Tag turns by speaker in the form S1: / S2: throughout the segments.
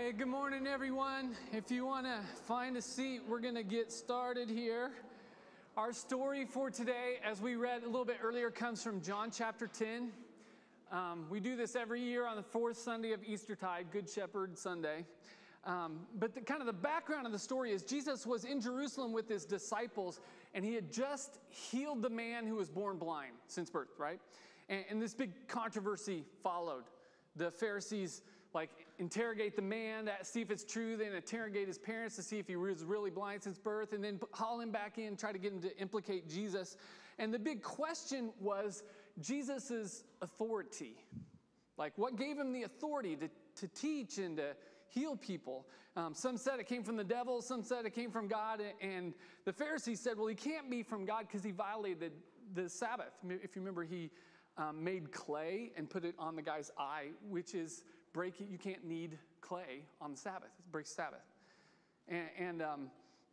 S1: Hey, good morning, everyone. If you want to find a seat, we're going to get started here. Our story for today, as we read a little bit earlier, comes from John chapter 10. Um, we do this every year on the fourth Sunday of Eastertide, Good Shepherd Sunday. Um, but the, kind of the background of the story is Jesus was in Jerusalem with his disciples, and he had just healed the man who was born blind since birth, right? And, and this big controversy followed. The Pharisees like interrogate the man see if it's true, then interrogate his parents to see if he was really blind since birth, and then haul him back in, try to get him to implicate Jesus. And the big question was Jesus' authority. Like, what gave him the authority to, to teach and to heal people? Um, some said it came from the devil, some said it came from God. And the Pharisees said, well, he can't be from God because he violated the Sabbath. If you remember, he um, made clay and put it on the guy's eye, which is breaking, you can't knead clay on the Sabbath. It breaks Sabbath. And, and um,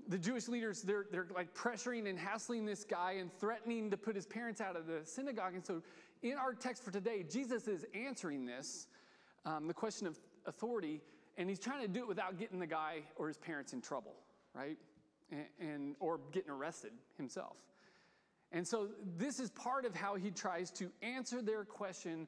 S1: the Jewish leaders, they're, they're like pressuring and hassling this guy and threatening to put his parents out of the synagogue. And so in our text for today, Jesus is answering this, um, the question of authority, and he's trying to do it without getting the guy or his parents in trouble, right? And, and or getting arrested himself. And so this is part of how he tries to answer their question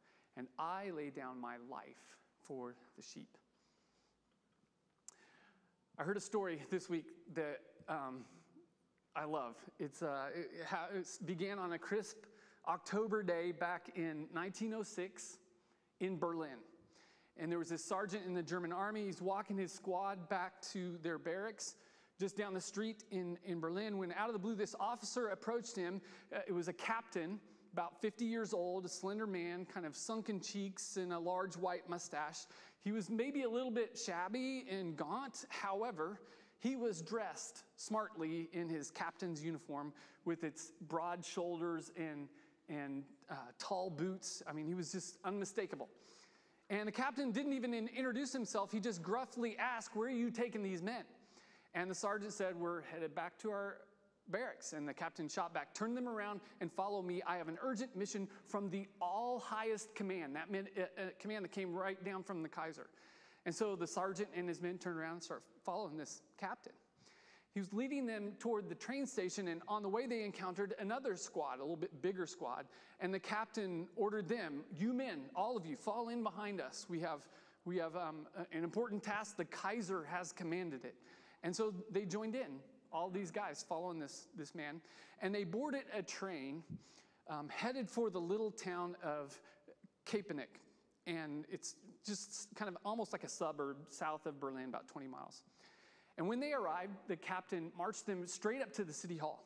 S1: and I lay down my life for the sheep. I heard a story this week that um, I love. It's, uh, it, it began on a crisp October day back in 1906 in Berlin. And there was this sergeant in the German army. He's walking his squad back to their barracks just down the street in, in Berlin when out of the blue this officer approached him. Uh, it was a captain about 50 years old, a slender man, kind of sunken cheeks and a large white mustache. He was maybe a little bit shabby and gaunt. However, he was dressed smartly in his captain's uniform with its broad shoulders and, and uh, tall boots. I mean, he was just unmistakable. And the captain didn't even introduce himself. He just gruffly asked, Where are you taking these men? And the sergeant said, We're headed back to our barracks. And the captain shot back, turn them around and follow me. I have an urgent mission from the all highest command, that meant a uh, uh, command that came right down from the Kaiser. And so the sergeant and his men turned around and started following this captain. He was leading them toward the train station, and on the way, they encountered another squad, a little bit bigger squad. And the captain ordered them, You men, all of you, fall in behind us. We have, we have um, an important task. The Kaiser has commanded it. And so they joined in all these guys following this, this man, and they boarded a train um, headed for the little town of Köpenick. And it's just kind of almost like a suburb south of Berlin, about 20 miles. And when they arrived, the captain marched them straight up to the city hall.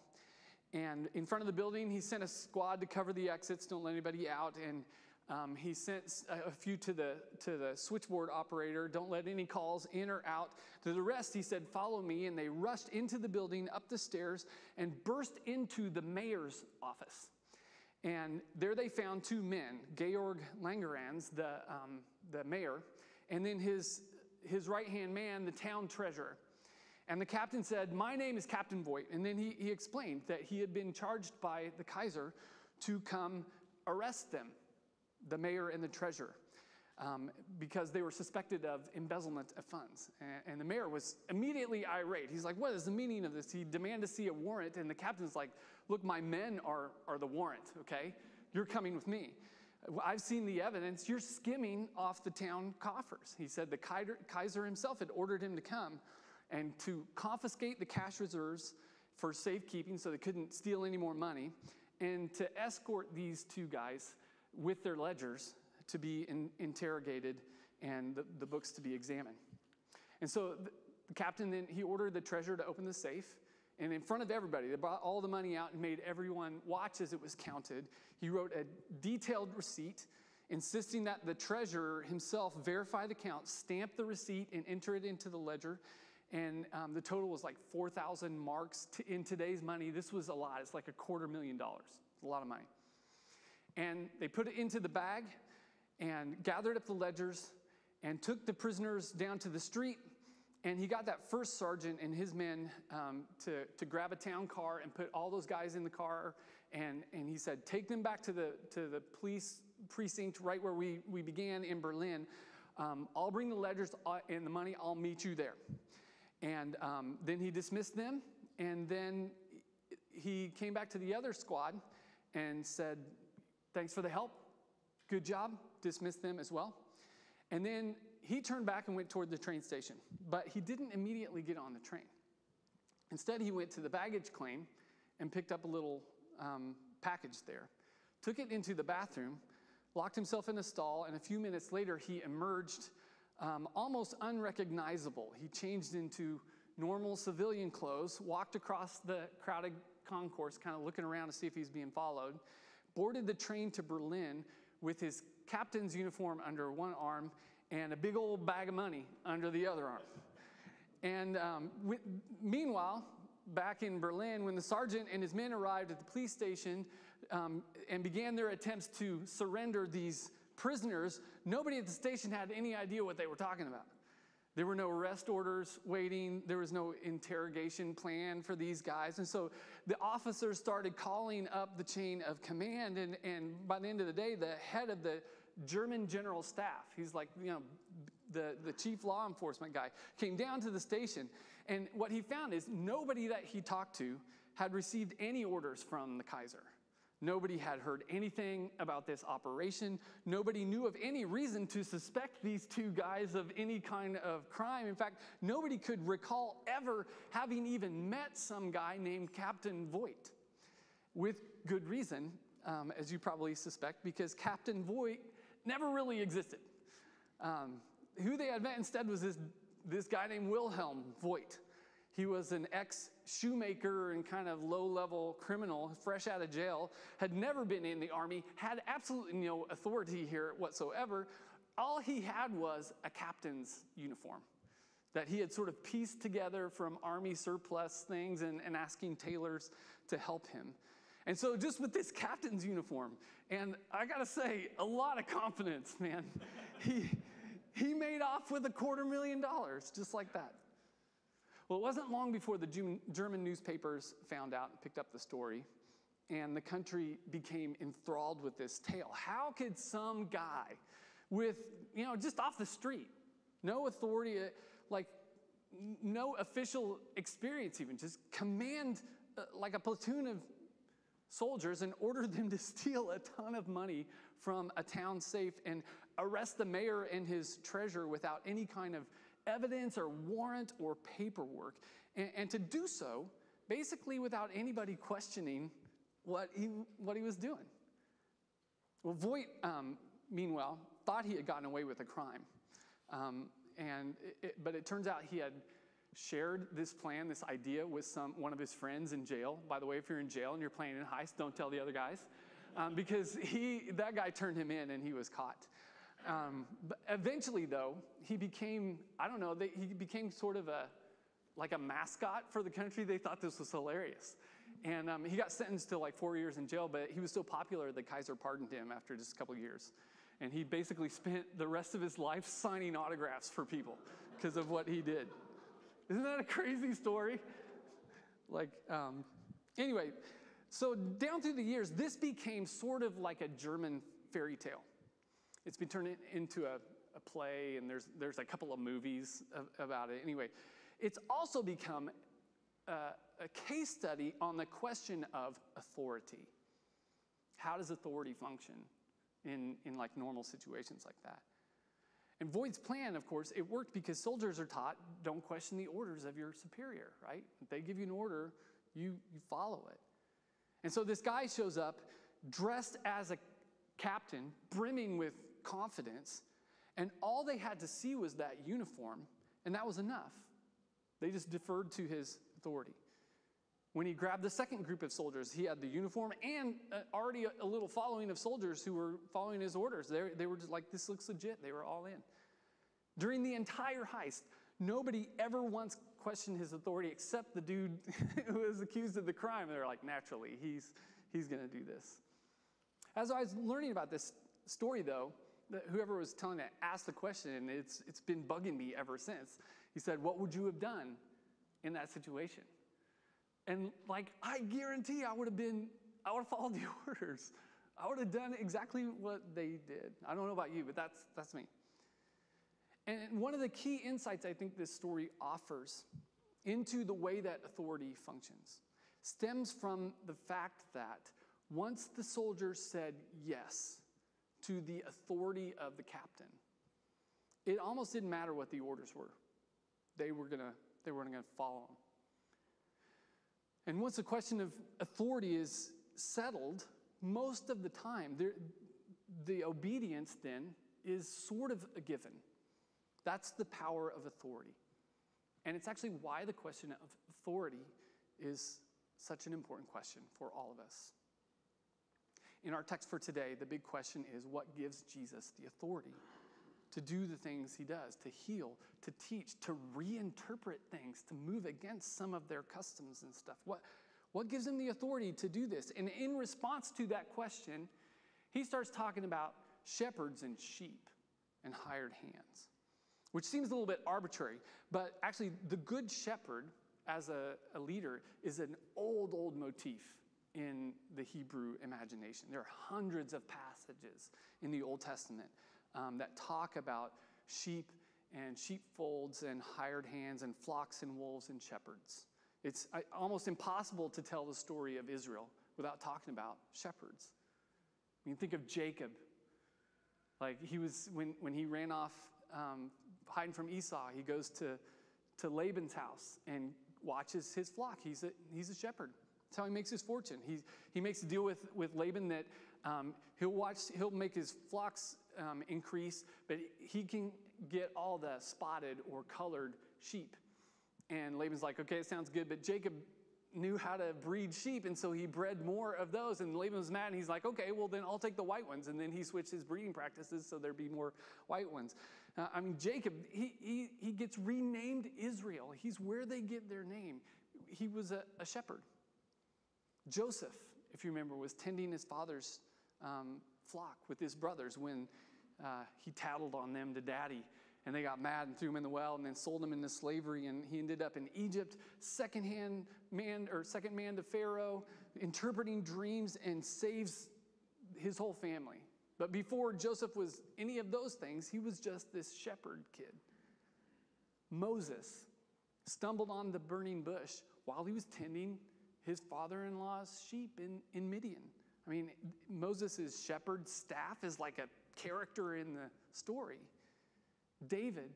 S1: And in front of the building, he sent a squad to cover the exits, don't let anybody out. And um, he sent a few to the, to the switchboard operator, don't let any calls in or out. To the rest, he said, Follow me. And they rushed into the building, up the stairs, and burst into the mayor's office. And there they found two men, Georg Langerhans, the, um, the mayor, and then his, his right hand man, the town treasurer. And the captain said, My name is Captain Voigt. And then he, he explained that he had been charged by the Kaiser to come arrest them the mayor and the treasurer. Um, because they were suspected of embezzlement of funds. And, and, the mayor was immediately irate. He's like, What is the meaning of this? He demanded to see a warrant, and the captain's like, Look, my men are, are the warrant, okay? You're coming with me. I've seen the evidence. You're skimming off the town coffers. He said the Kaiser himself had ordered him to come and to confiscate the cash reserves for safekeeping so they couldn't steal any more money and to escort these two guys with their ledgers to be in, interrogated and the, the, books to be examined. And so the, the captain then he ordered the treasurer to open the safe. And in front of everybody, they brought all the money out and made everyone watch as it was counted. He wrote a detailed receipt insisting that the treasurer himself verify the count, stamp the receipt, and enter it into the ledger. And um, the total was like 4,000 marks. T- in today's money, this was a lot. It's like a quarter million dollars. It's a lot of money. And they put it into the bag and gathered up the ledgers and took the prisoners down to the street. And he got that first sergeant and his men um, to, to grab a town car and put all those guys in the car. And, and he said, Take them back to the, to the police precinct right where we, we began in Berlin. Um, I'll bring the ledgers uh, and the money, I'll meet you there. And um, then he dismissed them. And then he came back to the other squad and said, Thanks for the help. Good job. Dismissed them as well. And then he turned back and went toward the train station, but he didn't immediately get on the train. Instead, he went to the baggage claim and picked up a little um, package there, took it into the bathroom, locked himself in a stall, and a few minutes later, he emerged um, almost unrecognizable. He changed into normal civilian clothes, walked across the crowded concourse, kind of looking around to see if he's being followed, boarded the train to Berlin with his captain's uniform under one arm and a big old bag of money under the other arm. And um, meanwhile, back in Berlin, when the sergeant and his men arrived at the police station um, and began their attempts to surrender these prisoners, nobody at the station had any idea what they were talking about. There were no arrest orders waiting. There was no interrogation plan for these guys. And so the officers started calling up the chain of command. And, and by the end of the day, the head of the German general staff, he's like, you know, the, the chief law enforcement guy, came down to the station. And what he found is nobody that he talked to had received any orders from the Kaiser. Nobody had heard anything about this operation. Nobody knew of any reason to suspect these two guys of any kind of crime. In fact, nobody could recall ever having even met some guy named Captain Voigt. With good reason, um, as you probably suspect, because Captain Voigt never really existed. Um, who they had met instead was this, this guy named Wilhelm Voigt. He was an ex shoemaker and kind of low level criminal, fresh out of jail, had never been in the army, had absolutely no authority here whatsoever. All he had was a captain's uniform that he had sort of pieced together from army surplus things and, and asking tailors to help him. And so, just with this captain's uniform, and I gotta say, a lot of confidence, man. he, he made off with a quarter million dollars, just like that. Well, it wasn't long before the German newspapers found out and picked up the story, and the country became enthralled with this tale. How could some guy with, you know, just off the street, no authority, uh, like no official experience even, just command uh, like a platoon of soldiers and order them to steal a ton of money from a town safe and arrest the mayor and his treasurer without any kind of evidence or warrant or paperwork, and, and to do so basically without anybody questioning what he, what he was doing. Well, Voigt, um, meanwhile, thought he had gotten away with a crime. Um, and it, but it turns out he had shared this plan, this idea with some, one of his friends in jail. By the way, if you're in jail and you're planning a heist, don't tell the other guys. Um, because he, that guy turned him in and he was caught. Um, but eventually, though, he became, I don't know, they, he became sort of a, like a mascot for the country. They thought this was hilarious. And um, he got sentenced to like four years in jail, but he was so popular that Kaiser pardoned him after just a couple years. And he basically spent the rest of his life signing autographs for people because of what he did. Isn't that a crazy story? Like, um, anyway, so down through the years, this became sort of like a German fairy tale. It's been turned into a, a play, and there's, there's a couple of movies of, about it. Anyway, it's also become a, a case study on the question of authority. How does authority function in, in like normal situations like that? And Voigt's plan, of course, it worked because soldiers are taught don't question the orders of your superior, right? If they give you an order, you, you follow it. And so this guy shows up dressed as a captain, brimming with confidence, and all they had to see was that uniform, and that was enough. They just deferred to his authority. When he grabbed the second group of soldiers, he had the uniform and uh, already a, little following of soldiers who were following his orders. They, they were just like, this looks legit. They were all in. During the entire heist, nobody ever once questioned his authority except the dude who was accused of the crime. They're like, naturally, he's, he's going to do this. As I was learning about this story, though, whoever was telling it asked the question, and it's, it's been bugging me ever since. He said, What would you have done in that situation? And like, I guarantee I would have been, I would have followed the orders. I would have done exactly what they did. I don't know about you, but that's, that's me. And one of the key insights I think this story offers into the way that authority functions stems from the fact that once the soldiers said yes to the authority of the captain, it almost didn't matter what the orders were. They were gonna, they were gonna follow them. And once the question of authority is settled, most of the time, the obedience then is sort of a given. That's the power of authority. And it's actually why the question of authority is such an important question for all of us. In our text for today, the big question is what gives Jesus the authority to do the things he does, to heal, to teach, to reinterpret things, to move against some of their customs and stuff? What, what gives him the authority to do this? And in response to that question, he starts talking about shepherds and sheep and hired hands, which seems a little bit arbitrary. But actually, the good shepherd as a, a leader is an old, old motif in the Hebrew imagination. There are hundreds of passages in the Old Testament um, that talk about sheep and sheepfolds and hired hands and flocks and wolves and shepherds. It's almost impossible to tell the story of Israel without talking about shepherds. I mean, think of Jacob. Like he was, when, when he ran off um, hiding from Esau, he goes to, to Laban's house and watches his flock. He's a, he's a shepherd. That's how he makes his fortune. He, he makes a deal with, with Laban that um, he'll watch, he'll make his flocks um, increase, but he can get all the spotted or colored sheep. And Laban's like, okay, it sounds good, but Jacob knew how to breed sheep, and so he bred more of those. And Laban was mad, and he's like, okay, well, then I'll take the white ones. And then he switched his breeding practices so there'd be more white ones. Uh, I mean, Jacob, he, he, he gets renamed Israel. He's where they get their name. He was a, a shepherd. Joseph, if you remember, was tending his father's um, flock with his brothers when uh, he tattled on them to daddy. And they got mad and threw him in the well and then sold him into slavery. And he ended up in Egypt, secondhand man or second man to Pharaoh, interpreting dreams and saves his whole family. But before Joseph was any of those things, he was just this shepherd kid. Moses stumbled on the burning bush while he was tending his father in law's sheep in, in Midian. I mean, Moses' shepherd staff is like a character in the story. David,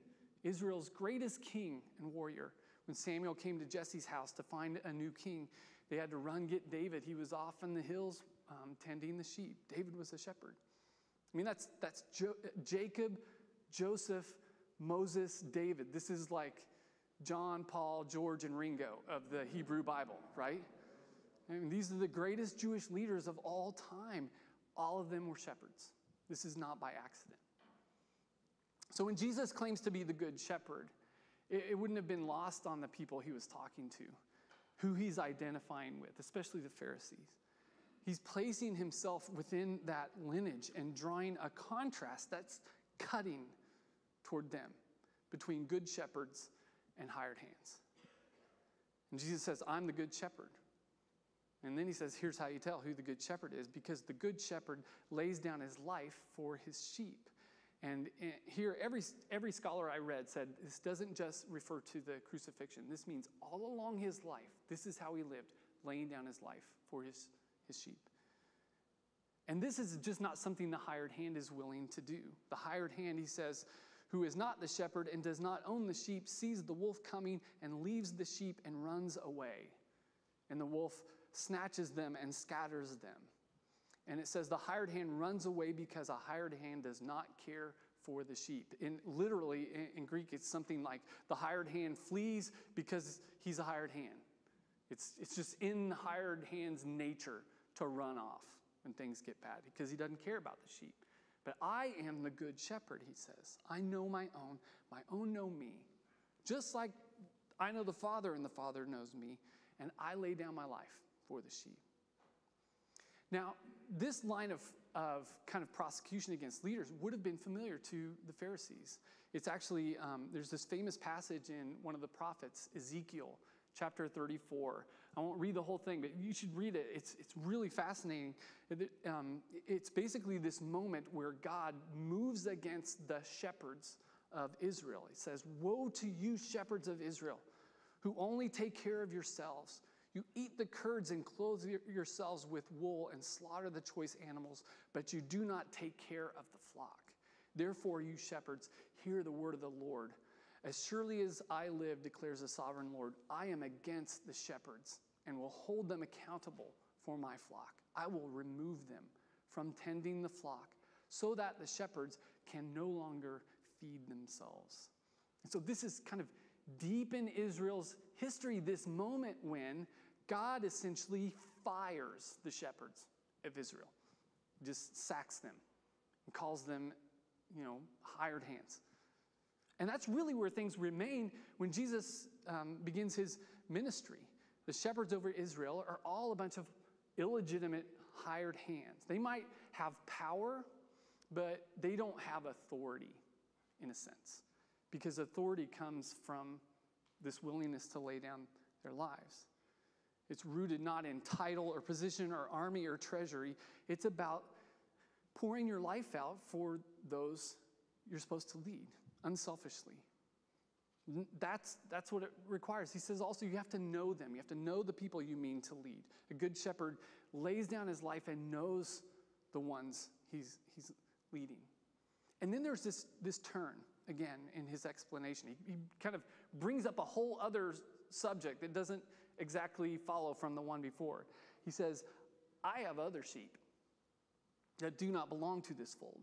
S1: Israel's greatest king and warrior, when Samuel came to Jesse's house to find a new king, they had to run get David. He was off in the hills um, tending the sheep. David was a shepherd. I mean, that's, that's jo- Jacob, Joseph, Moses, David. This is like John, Paul, George, and Ringo of the Hebrew Bible, right? I mean, these are the greatest Jewish leaders of all time. All of them were shepherds. This is not by accident. So when Jesus claims to be the good shepherd, it, it wouldn't have been lost on the people he was talking to, who he's identifying with, especially the Pharisees. He's placing himself within that lineage and drawing a contrast that's cutting toward them between good shepherds and hired hands. And Jesus says, I'm the good shepherd. And then he says, Here's how you tell who the good shepherd is because the good shepherd lays down his life for his sheep. And eh, here, every, every scholar I read said this doesn't just refer to the crucifixion. This means all along his life, this is how he lived, laying down his life for his, his sheep. And this is just not something the hired hand is willing to do. The hired hand, he says, who is not the shepherd and does not own the sheep, sees the wolf coming and leaves the sheep and runs away. And the wolf snatches them and scatters them. And it says the hired hand runs away because a hired hand does not care for the sheep. In literally in, in Greek, it's something like the hired hand flees because he's a hired hand. It's, it's just in hired hands' nature to run off when things get bad because he doesn't care about the sheep. But I am the good shepherd, he says. I know my own, my own know me. Just like I know the Father and the Father knows me, and I lay down my life for the sheep. Now, this line of, of kind of prosecution against leaders would have been familiar to the Pharisees. It's actually, um, there's this famous passage in one of the prophets, Ezekiel chapter 34. I won't read the whole thing, but you should read it. It's, it's really fascinating. Um, it's basically this moment where God moves against the shepherds of Israel. He says, Woe to you, shepherds of Israel, who only take care of yourselves. You eat the curds and clothe yourselves with wool and slaughter the choice animals, but you do not take care of the flock. Therefore, you shepherds, hear the word of the Lord. As surely as I live, declares the sovereign Lord, I am against the shepherds and will hold them accountable for my flock. I will remove them from tending the flock so that the shepherds can no longer feed themselves. And so, this is kind of deep in Israel's history, this moment when God essentially fires the shepherds of Israel, just sacks them and calls them, you know, hired hands. And that's really where things remain when Jesus um, begins his ministry. The shepherds over Israel are all a bunch of illegitimate hired hands. They might have power, but they don't have authority in a sense, because authority comes from this willingness to lay down their lives. It's rooted not in title or position or army or treasury. It's about pouring your life out for those you're supposed to lead unselfishly. That's, that's what it requires. He says also you have to know them. You have to know the people you mean to lead. A good shepherd lays down his life and knows the ones he's, he's leading. And then there's this, this turn again in his explanation. He, he kind of brings up a whole other subject that doesn't exactly follow from the one before. He says, I have other sheep that do not belong to this fold.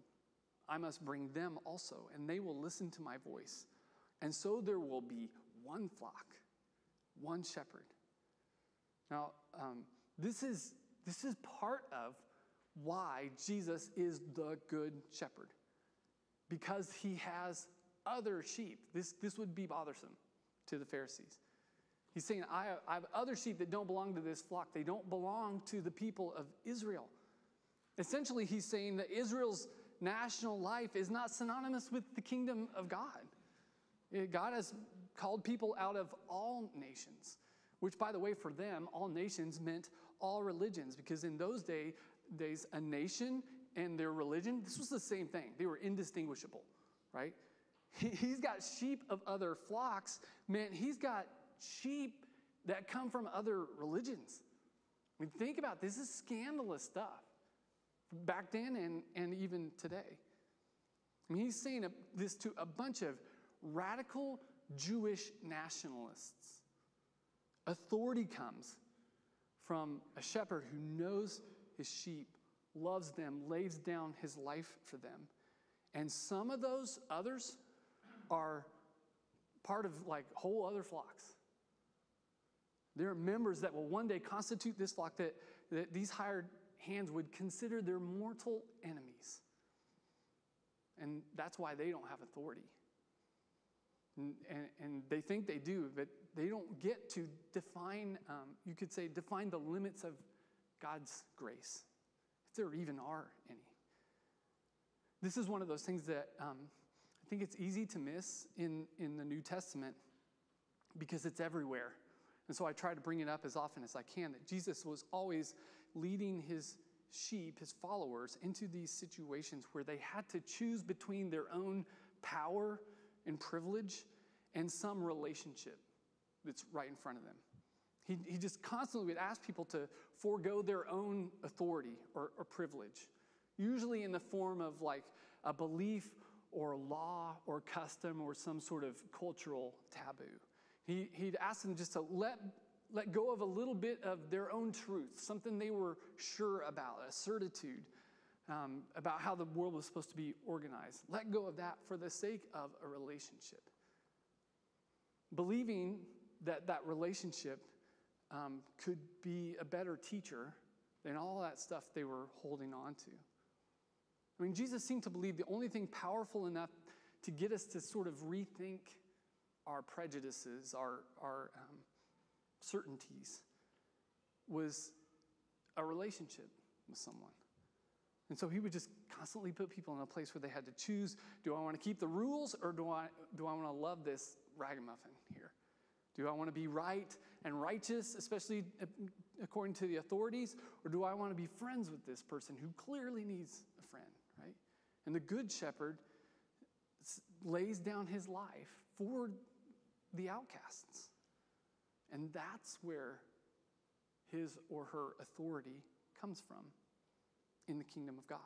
S1: I must bring them also, and they will listen to my voice. And so there will be one flock, one shepherd. Now, um, this, is, this is part of why Jesus is the good shepherd, because he has other sheep. This, this would be bothersome to the Pharisees. He's saying, I, I have other sheep that don't belong to this flock. They don't belong to the people of Israel. Essentially, he's saying that Israel's national life is not synonymous with the kingdom of God. Eh, God has called people out of all nations, which, by the way, for them, all nations meant all religions, because in those day, days, a nation and their religion, this was the same thing. They were indistinguishable, right? He's got sheep of other flocks. Man, he's got sheep that come from other religions. I mean, think about this, this is scandalous stuff back then and, and even today. I mean, he's saying this to a bunch of radical Jewish nationalists. Authority comes from a shepherd who knows his sheep, loves them, lays down his life for them. And some of those others are part of like whole other flocks. There are members that will one day constitute this flock that, that these hired hands would consider their mortal enemies. And that's why they don't have authority. And, and, and they think they do, but they don't get to define, um, you could say, define the limits of God's grace, if there even are any. This is one of those things that um, I think it's easy to miss in, in the New Testament because it's everywhere. And so I try to bring it up as often as I can that Jesus was always leading his sheep, his followers, into these situations where they had to choose between their own power and privilege and some relationship that's right in front of them. He, he just constantly would ask people to forego their own authority or, or privilege, usually in the form of like a belief or law or custom or some sort of cultural taboo. He, he'd ask them just to let let go of a little bit of their own truth, something they were sure about, a certitude um, about how the world was supposed to be organized. Let go of that for the sake of a relationship. Believing that that relationship um, could be a better teacher than all that stuff they were holding on to. I mean, Jesus seemed to believe the only thing powerful enough to get us to sort of rethink our prejudices, our, our um, certainties, was a relationship with someone. And so he would just constantly put people in a place where they had to choose do I want to keep the rules or do I, do I want to love this ragamuffin here? Do I want to be right and righteous, especially according to the authorities, or do I want to be friends with this person who clearly needs? And the good shepherd lays down his life for the outcasts. And that's where his or her authority comes from in the kingdom of God.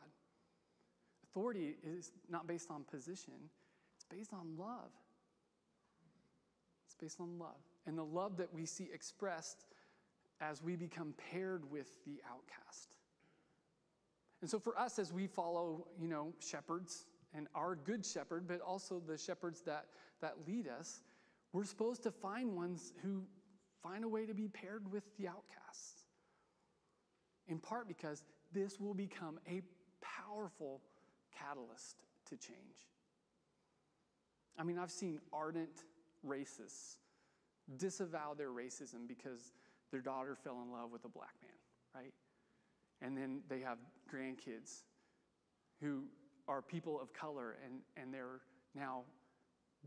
S1: Authority is not based on position, it's based on love. It's based on love. And the love that we see expressed as we become paired with the outcast. And so for us, as we follow, you know, shepherds and our good shepherd, but also the shepherds that, that lead us, we're supposed to find ones who find a way to be paired with the outcasts. In part because this will become a powerful catalyst to change. I mean, I've seen ardent racists disavow their racism because their daughter fell in love with a black man, right? And then they have grandkids who are people of color and, and they're now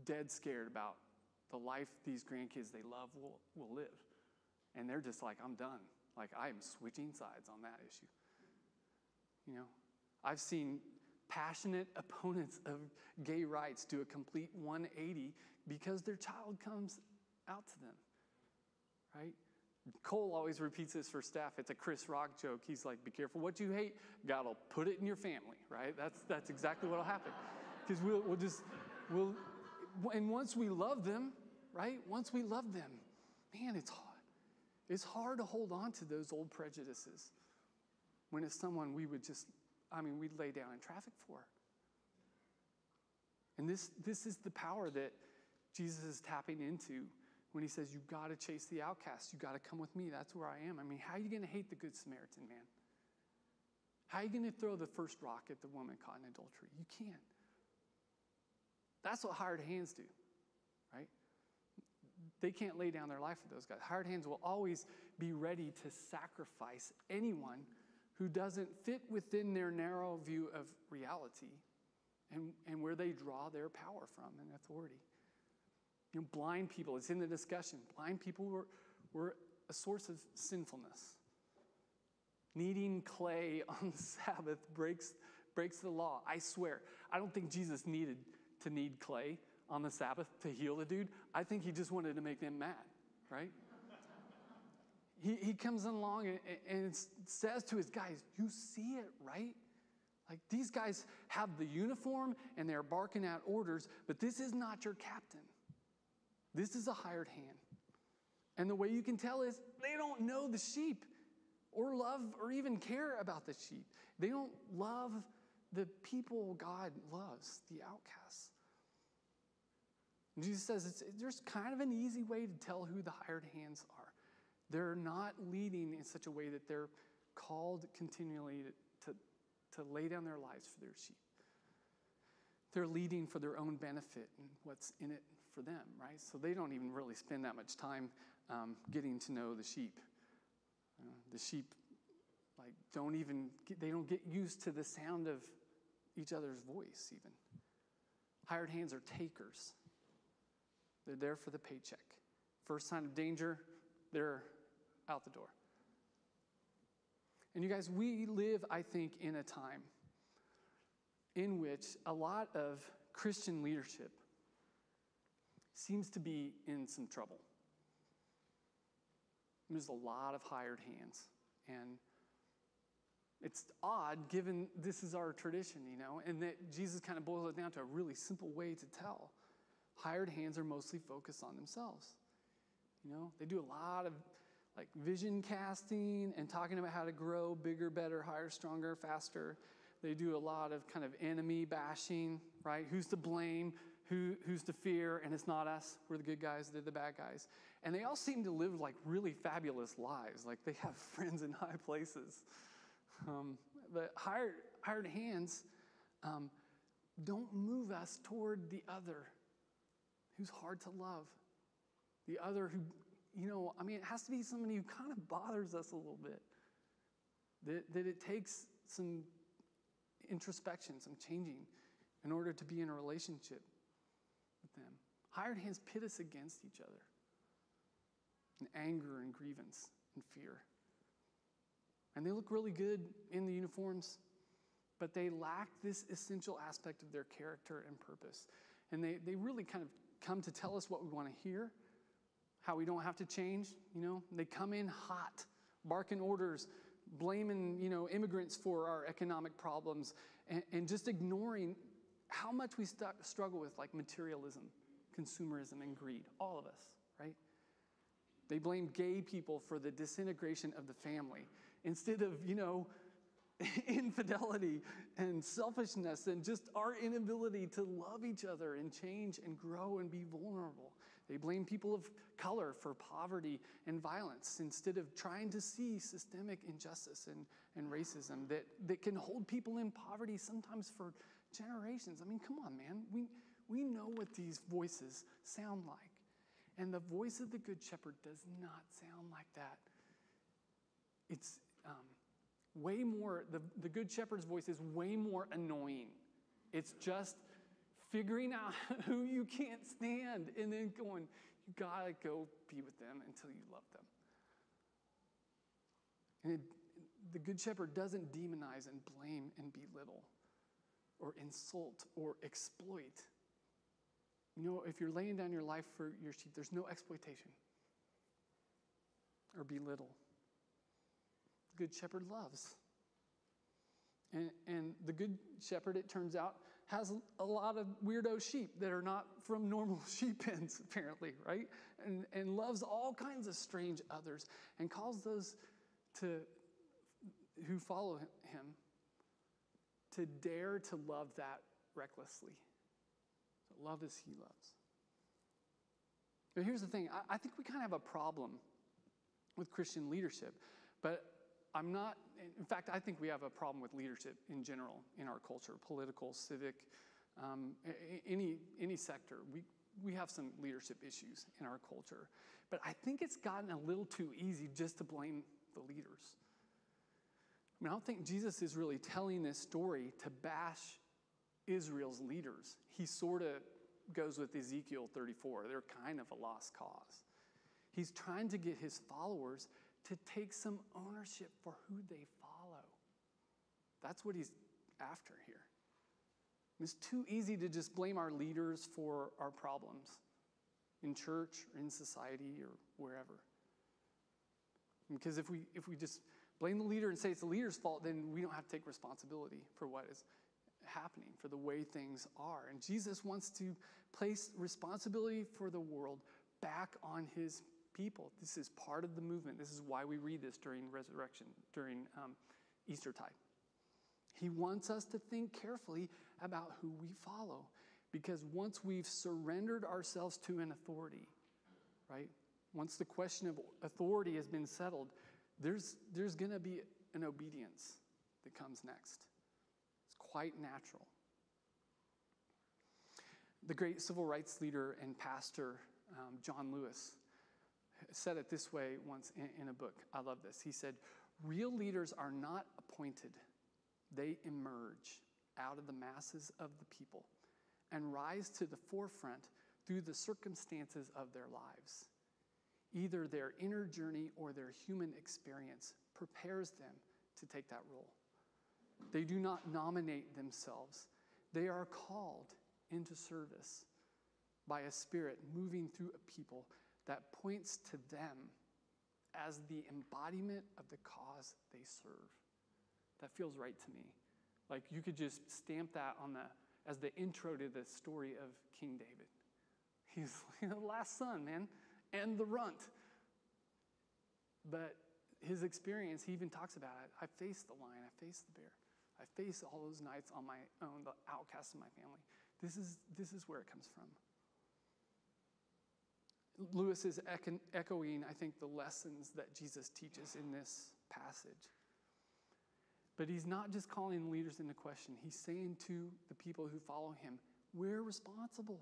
S1: dead scared about the life these grandkids they love will, will live. And they're just like, I'm done. Like, I am switching sides on that issue. You know, I've seen passionate opponents of gay rights do a complete 180 because their child comes out to them, right? Cole always repeats this for staff. It's a Chris Rock joke. He's like, "Be careful what you hate. God will put it in your family." Right? That's that's exactly what'll happen. Because we'll we'll just we'll and once we love them, right? Once we love them, man, it's hard. It's hard to hold on to those old prejudices when it's someone we would just, I mean, we'd lay down in traffic for. And this, this is the power that Jesus is tapping into when he says, You've got to chase the outcast. You've got to come with me. That's where I am. I mean, how are you going to hate the Good Samaritan man? How are you going to throw the first rock at the woman caught in adultery? You can't. That's what hired hands do, right? They can't lay down their life for those guys. Hired hands will always be ready to sacrifice anyone who doesn't fit within their narrow view of reality and, and where they draw their power from and authority. You know, blind people, it's in the discussion. Blind people were, were a source of sinfulness. Kneading clay on the Sabbath breaks, breaks the law. I swear. I don't think Jesus needed to knead clay on the Sabbath to heal the dude. I think he just wanted to make them mad, right? he, he comes along and, and says to his guys, You see it, right? Like these guys have the uniform and they're barking out orders, but this is not your captain. This is a hired hand. And the way you can tell is they don't know the sheep or love or even care about the sheep. They don't love the people God loves, the outcasts. And Jesus says there's kind of an easy way to tell who the hired hands are. They're not leading in such a way that they're called continually to, to, to lay down their lives for their sheep. They're leading for their own benefit and what's in it for them, right? So they don't even really spend that much time um, getting to know the sheep. Uh, the sheep, like, don't even, get, they don't get used to the sound of each other's voice, even. Hired hands are takers, they're there for the paycheck. First sign of danger, they're out the door. And you guys, we live, I think, in a time in which a lot of Christian leadership seems to be in some trouble. There's a lot of hired hands. And it's odd given this is our tradition, you know, and that Jesus kind of boils it down to a really simple way to tell. Hired hands are mostly focused on themselves. You know, they do a lot of like vision casting and talking about how to grow bigger, better, higher, stronger, faster. They do a lot of kind of enemy bashing, right? Who's to blame? Who, who's to fear, and it's not us. We're the good guys, they're the bad guys. And they all seem to live like really fabulous lives. Like they have friends in high places. Um, the hired, hired hands um, don't move us toward the other who's hard to love. The other who, you know, I mean, it has to be somebody who kind of bothers us a little bit. That, that it takes some introspection, some changing in order to be in a relationship. Hired hands pit us against each other in anger and grievance and fear. And they look really good in the uniforms, but they lack this essential aspect of their character and purpose. And they, they really kind of come to tell us what we want to hear, how we don't have to change. You know, they come in hot, barking orders, blaming you know immigrants for our economic problems, and, and just ignoring how much we st- struggle with like materialism, consumerism, and greed. All of us, right? They blame gay people for the disintegration of the family instead of, you know, infidelity and selfishness and just our inability to love each other and change and grow and be vulnerable. They blame people of color for poverty and violence instead of trying to see systemic injustice and, and racism that, that can hold people in poverty sometimes for generations. I mean, come on, man. We, we know what these voices sound like. And the voice of the Good Shepherd does not sound like that. It's um, way more, the, the Good Shepherd's voice is way more annoying. It's just figuring out who you can't stand and then going, you gotta go be with them until you love them. And it, the Good Shepherd doesn't demonize and blame and belittle or insult or exploit. You know, if you're laying down your life for your sheep, there's no exploitation or belittle. The Good Shepherd loves. And, and the Good Shepherd, it turns out, has a lot of weirdo sheep that are not from normal sheep pens, apparently, right? And, and loves all kinds of strange others and calls those to who follow him to dare to love that recklessly. To love as he loves. But here's the thing I, I think we kind of have a problem with Christian leadership, but I'm not, in fact, I think we have a problem with leadership in general in our culture political, civic, um, any, any sector. We, we have some leadership issues in our culture. But I think it's gotten a little too easy just to blame the leaders. I mean, I don't think Jesus is really telling this story to bash Israel's leaders. He sort of goes with Ezekiel 34. They're kind of a lost cause. He's trying to get his followers to take some ownership for who they follow. That's what he's after here. It's too easy to just blame our leaders for our problems in church or in society or wherever. Because if we, if we just blame the leader and say it's the leader's fault, then we don't have to take responsibility for what is happening, for the way things are. And Jesus wants to place responsibility for the world back on his people. This is part of the movement. This is why we read this during resurrection, during um, Easter time. He wants us to think carefully about who we follow. Because once we've surrendered ourselves to an authority, right? Once the question of authority has been settled, there's, there's going to be an obedience that comes next. Quite natural. The great civil rights leader and pastor, um, John Lewis, said it this way once in, in a book. I love this. He said, Real leaders are not appointed, they emerge out of the masses of the people and rise to the forefront through the circumstances of their lives. Either their inner journey or their human experience prepares them to take that role. They do not nominate themselves, they are called into service by a spirit moving through a people that points to them as the embodiment of the cause they serve. That feels right to me. Like you could just stamp that on the as the intro to the story of King David. He's the last son, man, and the runt. But his experience, he even talks about it. I faced the lion, I faced the bear, I faced all those nights on my own, the outcasts of my family. This is, this is where it comes from. Lewis is echoing, I think, the lessons that Jesus teaches in this passage. But he's not just calling leaders into question, he's saying to the people who follow him, we're responsible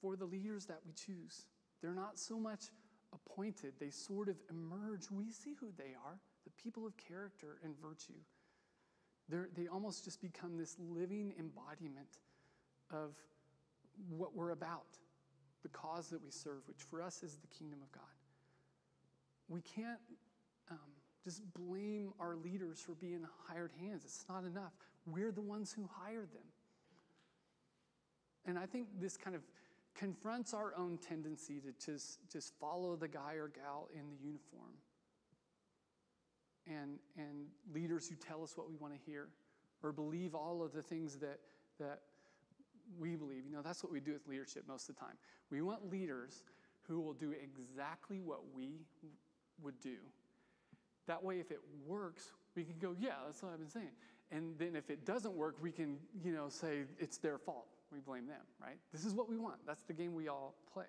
S1: for the leaders that we choose. They're not so much appointed, they sort of emerge. We see who they are the people of character and virtue. They're, they almost just become this living embodiment of what we're about, the cause that we serve, which for us is the kingdom of God. We can't um, just blame our leaders for being hired hands. It's not enough. We're the ones who hired them. And I think this kind of confronts our own tendency to just, just follow the guy or gal in the uniform. And, and leaders who tell us what we want to hear or believe all of the things that, that we believe. You know, that's what we do with leadership most of the time. We want leaders who will do exactly what we would do. That way, if it works, we can go, yeah, that's what I've been saying. And then if it doesn't work, we can, you know, say it's their fault we blame them, right? This is what we want. That's the game we all play.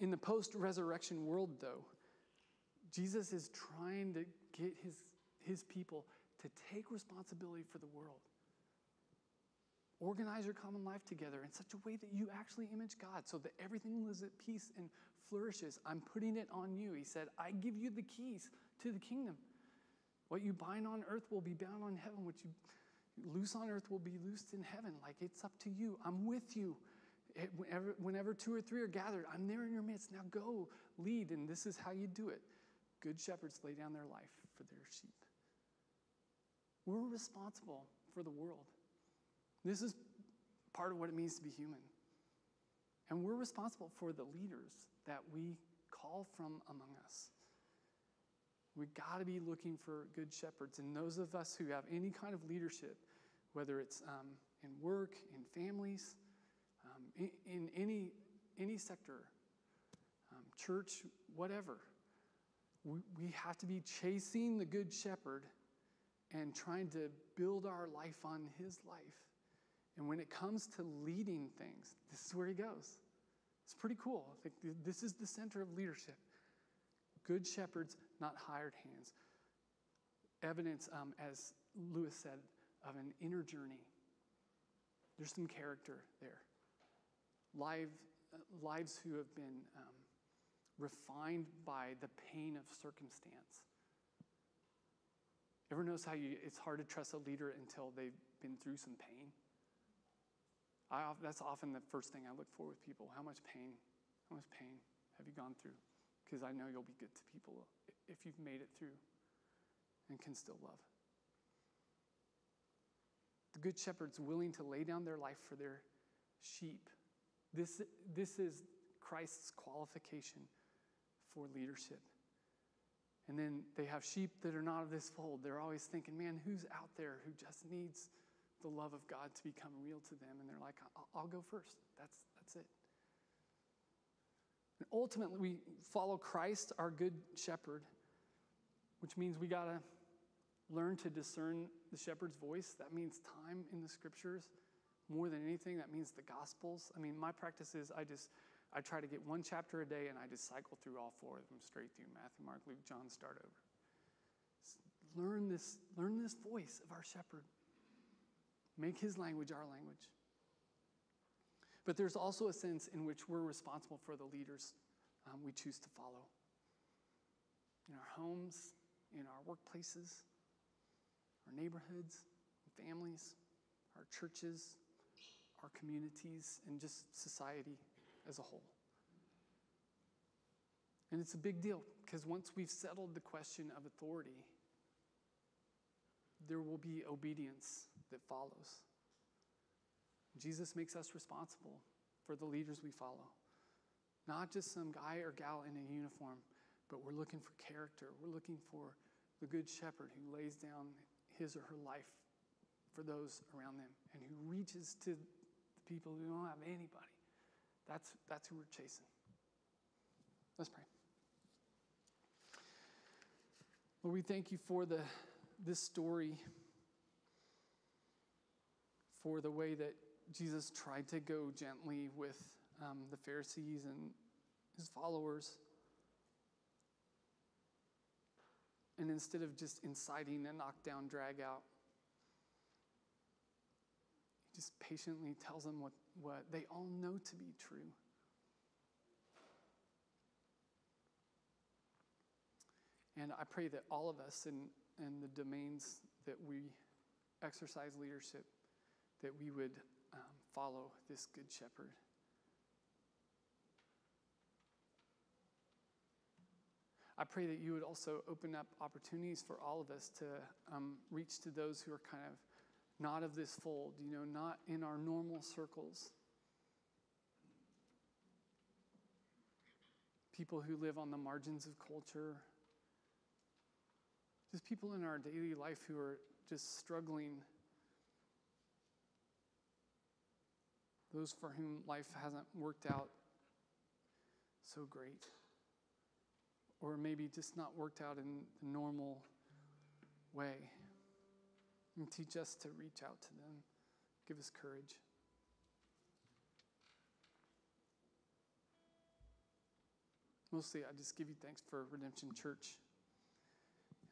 S1: In the post resurrection world, though, Jesus is trying to get his, his people to take responsibility for the world. Organize your common life together in such a way that you actually image God so that everything lives at peace and flourishes. I'm putting it on you. He said, I give you the keys to the kingdom. What you bind on earth will be bound on heaven. What you loose on earth will be loosed in heaven. Like it's up to you. I'm with you. It, whenever, whenever two or three are gathered, I'm there in your midst. Now go lead, and this is how you do it. Good shepherds lay down their life for their sheep. We're responsible for the world. This is part of what it means to be human. And we're responsible for the leaders that we call from among us. We've got to be looking for good shepherds. And those of us who have any kind of leadership, whether it's um, in work, in families, um, in, in, any, any sector, um, church, whatever, we, have to be chasing the good shepherd and trying to build our life on his life. And when it comes to leading things, this is where he goes. It's pretty cool. This is the center of leadership. Good shepherds, not hired hands. Evidence, um, as Lewis said, of an inner journey. There's some character there. Live, uh, lives who have been um, refined by the pain of circumstance. Ever notice how you, it's hard to trust a leader until they've been through some pain? I, that's often the first thing I look for with people. How much pain? How much pain have you gone through? because I know you'll be good to people if you've made it through and can still love. The good shepherd's willing to lay down their life for their sheep. This, this is Christ's qualification for leadership. And then they have sheep that are not of this fold. They're always thinking, man, who's out there who just needs the love of God to become real to them? And they're like, I'll, I'll go first. That's, that's it. And ultimately, we follow Christ, our good shepherd, which means we got to learn to discern the shepherd's voice. That means time in the scriptures. More than anything, that means the gospels. I mean, my practice is I just I try to get one chapter a day and I just cycle through all four of them straight through Matthew, Mark, Luke, John, start over. Learn this, learn this voice of our shepherd. Make his language our language. But there's also a sense in which we're responsible for the leaders um, we choose to follow. In our homes, in our workplaces, our neighborhoods, families, our churches, our communities, and just society as a whole. And it's a big deal because once we've settled the question of authority, there will be obedience that follows. Jesus makes us responsible for the leaders we follow. Not just some guy or gal in a uniform, but we're looking for character. We're looking for the good shepherd who lays down his or her life for those around them and who reaches to the people who don't have anybody. That's, that's who we're chasing. Let's pray. Lord, we thank you for the, this story for the way that Jesus tried to go gently with um, the Pharisees and his followers. And instead of just inciting a knockdown, drag out, he just patiently tells them what, what they all know to be true. And I pray that all of us in, in the domains that we exercise leadership, that we would um, follow this good shepherd. I pray that you would also open up opportunities for all of us to um, reach to those who are kind of not of this fold, you know, not in our normal circles. People who live on the margins of culture. Just people in our daily life who are just struggling. Those for whom life hasn't worked out so great or maybe just not worked out in the normal way. And teach us to reach out to them. Give us courage. Mostly, I just give you thanks for Redemption Church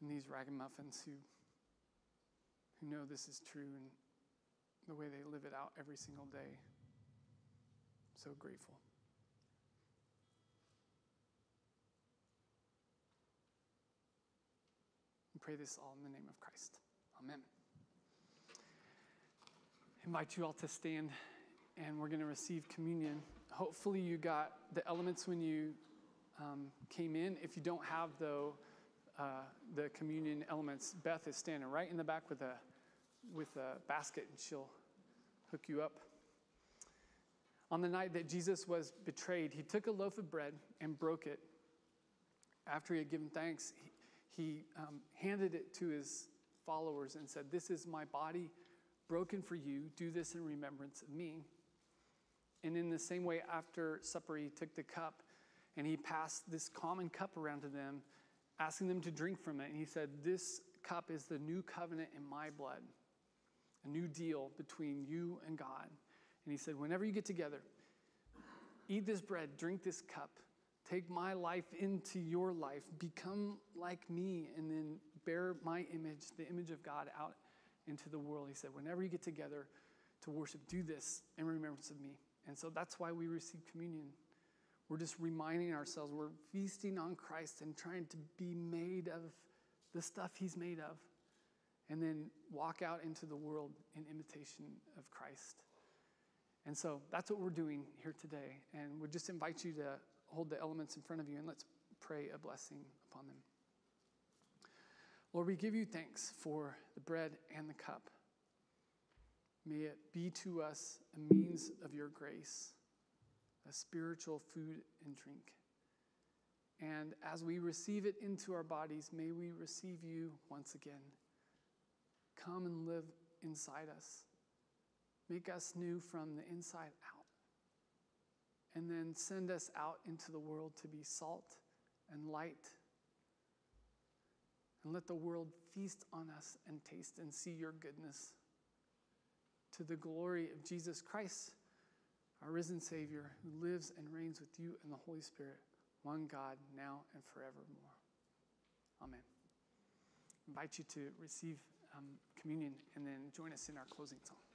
S1: and these ragamuffins who, who know this is true and the way they live it out every single day. So grateful. We pray this all in the name of Christ. Amen. Invite you all to stand and we're going to receive communion. Hopefully, you got the elements when you um, came in. If you don't have, though, uh, the communion elements, Beth is standing right in the back with a, with a basket and she'll hook you up. On the night that Jesus was betrayed, he took a loaf of bread and broke it. After he had given thanks, he um, handed it to his followers and said, This is my body broken for you. Do this in remembrance of me. And in the same way, after supper, he took the cup and he passed this common cup around to them, asking them to drink from it. And he said, This cup is the new covenant in my blood, a new deal between you and God. And he said, Whenever you get together, eat this bread, drink this cup. Take my life into your life. Become like me, and then bear my image, the image of God, out into the world. He said, Whenever you get together to worship, do this in remembrance of me. And so that's why we receive communion. We're just reminding ourselves, we're feasting on Christ and trying to be made of the stuff he's made of, and then walk out into the world in imitation of Christ. And so that's what we're doing here today. And we just invite you to hold the elements in front of you and let's pray a blessing upon them. Lord, we give you thanks for the bread and the cup. May it be to us a means of your grace, a spiritual food and drink. And as we receive it into our bodies, may we receive you once again. Come and live inside us. Make us new from the inside out and then send us out into the world to be salt and light. And let the world feast on us and taste and see your goodness. To the glory of Jesus Christ, our risen Savior, who lives and reigns with you and the Holy Spirit, one God, now and forevermore. Amen. I invite you to receive um, communion and then join us in our closing song.